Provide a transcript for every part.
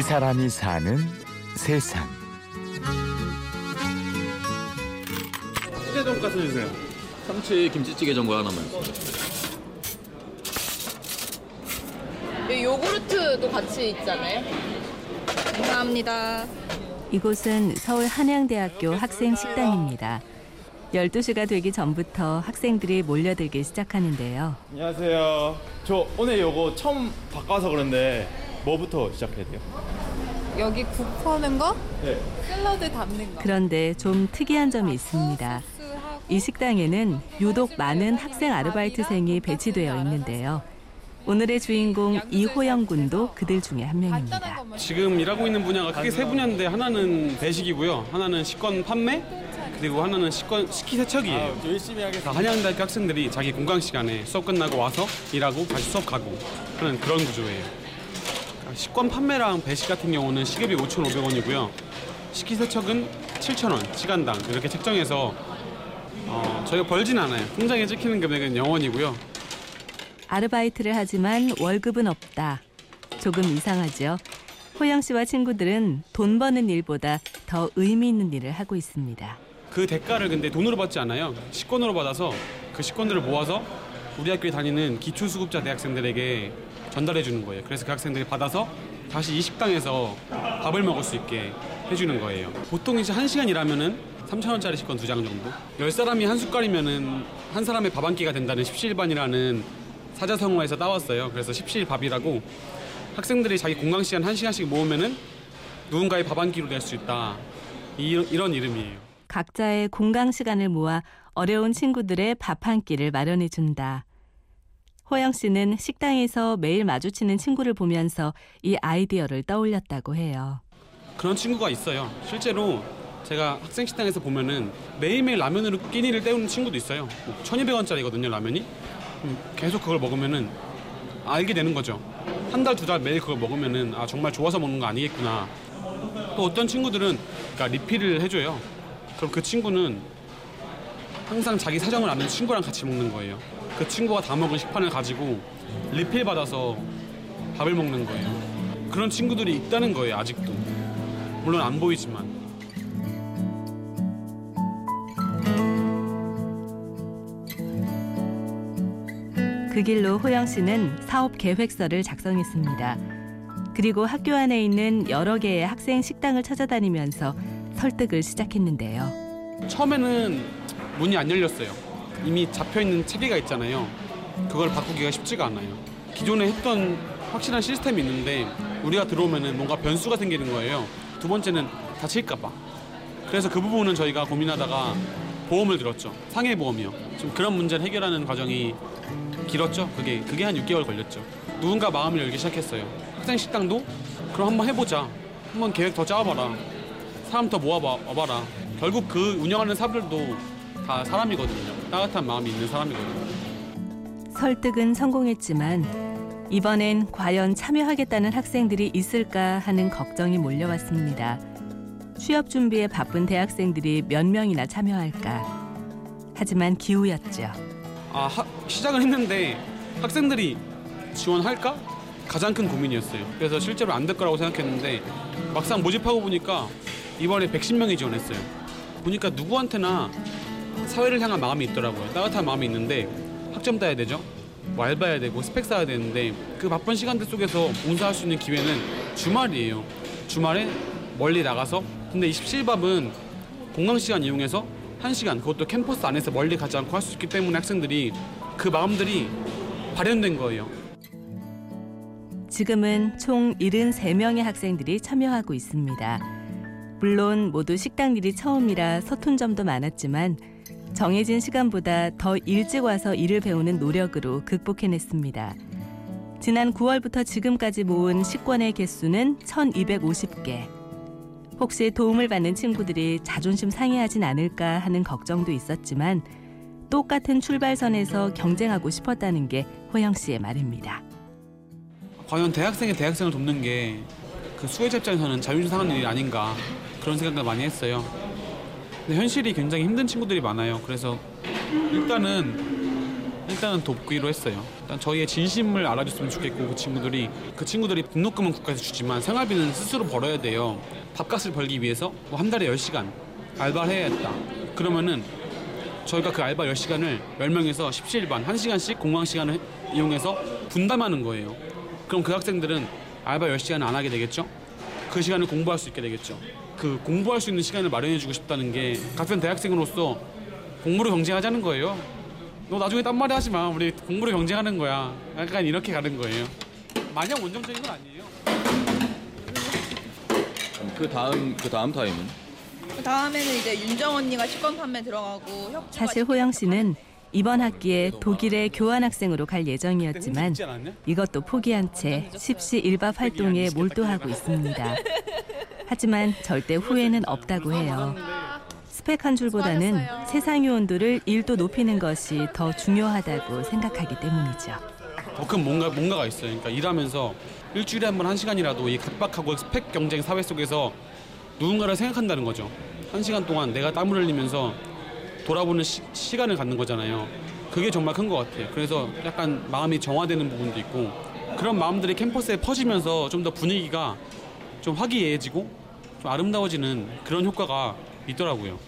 이 사람이 사는 세상. 수제 돈가스 주세요. 참치 김치찌개 전골 하나만. 요구르트도 같이 있잖아요. 감사합니다. 이곳은 서울 한양대학교 학생 식당입니다. 12시가 되기 전부터 학생들이 몰려들기 시작하는데요. 안녕하세요. 저 오늘 요거 처음 바꿔서 그런데 뭐부터 시작해야 돼요? 여기 국 퍼는 거, 네. 샐러드 담는 거. 그런데 좀 특이한 점이 있습니다. 이 식당에는 유독 많은 학생 아르바이트생이 배치되어 있는데요. 오늘의 주인공 이호영 군도 그들 중에 한 명입니다. 지금 일하고 있는 분야가 크게 세 분야인데 하나는 배식이고요. 하나는 식권 판매, 그리고 하나는 식권 식기 세척이에요. 아, 열심히 다. 한양대학교 학생들이 자기 공강 시간에 수업 끝나고 와서 일하고 다시 수업 가고 하는 그런 구조예요. 식권 판매랑 배식 같은 경우는 시급이 5,500원이고요. 식기 세척은 7,000원 시간당 이렇게 책정해서 어, 저희가 벌진 않아요. 통장에 찍히는 금액은 0원이고요. 아르바이트를 하지만 월급은 없다. 조금 이상하죠. 호영 씨와 친구들은 돈 버는 일보다 더 의미 있는 일을 하고 있습니다. 그 대가를 근데 돈으로 받지 않아요. 식권으로 받아서 그 식권들을 모아서 우리 학교에 다니는 기초수급자 대학생들에게 전달해 주는 거예요. 그래서 그 학생들이 받아서 다시 이 식당에서 밥을 먹을 수 있게 해주는 거예요. 보통 이제 한 시간 일하면은 3,000원짜리 식권 두 장 정도? 열 사람이 한 숟갈이면은 한 사람의 밥 한 끼가 된다는 십시일반이라는 사자성어에서 따왔어요. 그래서 십시일밥이라고 학생들이 자기 공강 시간 한 시간씩 모으면은 누군가의 밥 한 끼로 될수 있다. 이, 이런 이름이에요. 각자의 공강 시간을 모아 어려운 친구들의 밥 한 끼를 마련해 준다. 호영 씨는 식당에서 매일 마주치는 친구를 보면서 이 아이디어를 떠올렸다고 해요. 그런 친구가 있어요. 실제로 제가 학생 식당에서 보면은 매일매일 라면으로 끼니를 때우는 친구도 있어요. 1,200원짜리거든요, 라면이. 음, 계속 그걸 먹으면은 알게 되는 거죠. 한 달, 두 달 매일 그걸 먹으면은 아, 정말 좋아서 먹는 거 아니겠구나. 또 어떤 친구들은 그러니까 리필을 해줘요. 그럼 그 친구는 항상 자기 사정을 아는 친구랑 같이 먹는 거예요. 그 친구가 다 먹은 식판을 가지고 리필 받아서 밥을 먹는 거예요. 그런 친구들이 있다는 거예요, 아직도. 물론 안 보이지만. 그 길로 호영 씨는 사업 계획서를 작성했습니다. 그리고 학교 안에 있는 여러 개의 학생 식당을 찾아다니면서 설득을 시작했는데요. 처음에는 문이 안 열렸어요. 이미 잡혀 있는 체계가 있잖아요. 그걸 바꾸기가 쉽지가 않아요. 기존에 했던 확실한 시스템이 있는데 우리가 들어오면은 뭔가 변수가 생기는 거예요. 두 번째는 다칠까봐. 그래서 그 부분은 저희가 고민하다가 보험을 들었죠. 상해 보험이요. 좀 그런 문제를 해결하는 과정이 길었죠. 그게 그게 한 6개월 걸렸죠. 누군가 마음을 열기 시작했어요. 학생 식당도 그럼 한번 해보자. 한번 계획 더 짜봐라. 사람 더 모아봐 와봐라. 결국 그 운영하는 사람들도 다 사람이거든요. 따뜻한 마음이 있는 사람이거든요. 설득은 성공했지만 이번엔 과연 참여하겠다는 학생들이 있을까 하는 걱정이 몰려왔습니다. 취업 준비에 바쁜 대학생들이 몇 명이나 참여할까. 하지만 기우였죠. 아 하- 시작을 했는데 학생들이 지원할까? 가장 큰 고민이었어요. 그래서 실제로 안 될 거라고 생각했는데 막상 모집하고 보니까 이번에 110명이 지원했어요. 보니까 누구한테나 사회를 향한 마음이 있더라고요. 따뜻한 마음이 있는데 학점 따야 되죠. 뭐 알바해야 되고 스펙 쌓아야 되는데 그 바쁜 시간들 속에서 봉사할 수 있는 기회는 주말이에요. 주말에 멀리 나가서 근데 이 십실밥은 공강 시간 이용해서 한 시간 그것도 캠퍼스 안에서 멀리 가지 않고 할 수 있기 때문에 학생들이 그 마음들이 발현된 거예요. 지금은 총 73명의 학생들이 참여하고 있습니다. 물론 모두 식당 일이 처음이라 서툰 점도 많았지만 정해진 시간보다 더 일찍 와서 일을 배우는 노력으로 극복해냈습니다. 지난 9월부터 지금까지 모은 식권의 개수는 1250개. 혹시 도움을 받는 친구들이 자존심 상해하진 않을까 하는 걱정도 있었지만 똑같은 출발선에서 경쟁하고 싶었다는 게 호영 씨의 말입니다. 과연 대학생이 대학생을 돕는 게 그 수혜자 입장에서는 자존심 상하는 일이 아닌가 그런 생각을 많이 했어요. 근데 현실이 굉장히 힘든 친구들이 많아요. 그래서 일단은 일단은 돕기로 했어요. 일단 저희의 진심을 알아줬으면 좋겠고 그 친구들이 그 친구들이 등록금은 국가에서 주지만 생활비는 스스로 벌어야 돼요. 밥값을 벌기 위해서 뭐 한 달에 10시간 알바를 해야겠다. 그러면은 저희가 그 알바 10시간을 10명에서 17반 1시간씩 공강 시간을 이용해서 분담하는 거예요. 그럼 그 학생들은 알바 10시간을 안 하게 되겠죠? 그 시간을 공부할 수 있게 되겠죠. 그 공부할 수 있는 시간을 마련해 주고 싶다는 게 같은 대학생으로서 공부를 경쟁하자는 거예요. 너 나중에 딴 말이 하지 마. 우리 공부를 경쟁하는 거야. 약간 이렇게 가는 거예요. 마냥 원정적인 건 아니에요. 그 다음 그 다음 타임은 그 다음에는 이제 윤정 언니가 식권 판매 들어가고 사실 호영 씨는 이번 학기에 독일에 교환 학생으로 갈 예정이었지만? 이것도 포기한 채 십시 일밥 활동에 몰두하고 있습니다. 하지만 절대 후회는 없다고 해요. 스펙 한 줄보다는. 세상의 온도를 일도 높이는 것이 더 중요하다고 생각하기 때문이죠. 더 큰 뭔가 뭔가가 있어요. 그러니까 일하면서 일주일에 한 번 한 시간이라도 이 각박하고 스펙 경쟁 사회 속에서 누군가를 생각한다는 거죠. 한 시간 동안 내가 땀을 흘리면서 돌아보는 시, 간을 갖는 거잖아요. 그게 정말 큰 것 같아요. 그래서 약간 마음이 정화되는 부분도 있고 그런 마음들이 캠퍼스에 퍼지면서 좀 더 분위기가 좀 화기애애해지고 좀 아름다워지는 그런 효과가 있더라고요.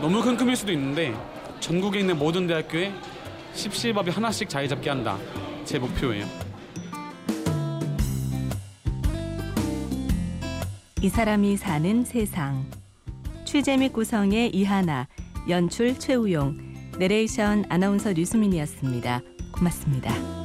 너무 큰 꿈일 수도 있는데 전국에 있는 모든 대학교에 십시일밥이 하나씩 자리 잡게 한다. 제 목표예요. 이 사람이 사는 세상. 취재 및 구성의 이하나, 연출 최우용, 내레이션 아나운서 류수민이었습니다. 고맙습니다.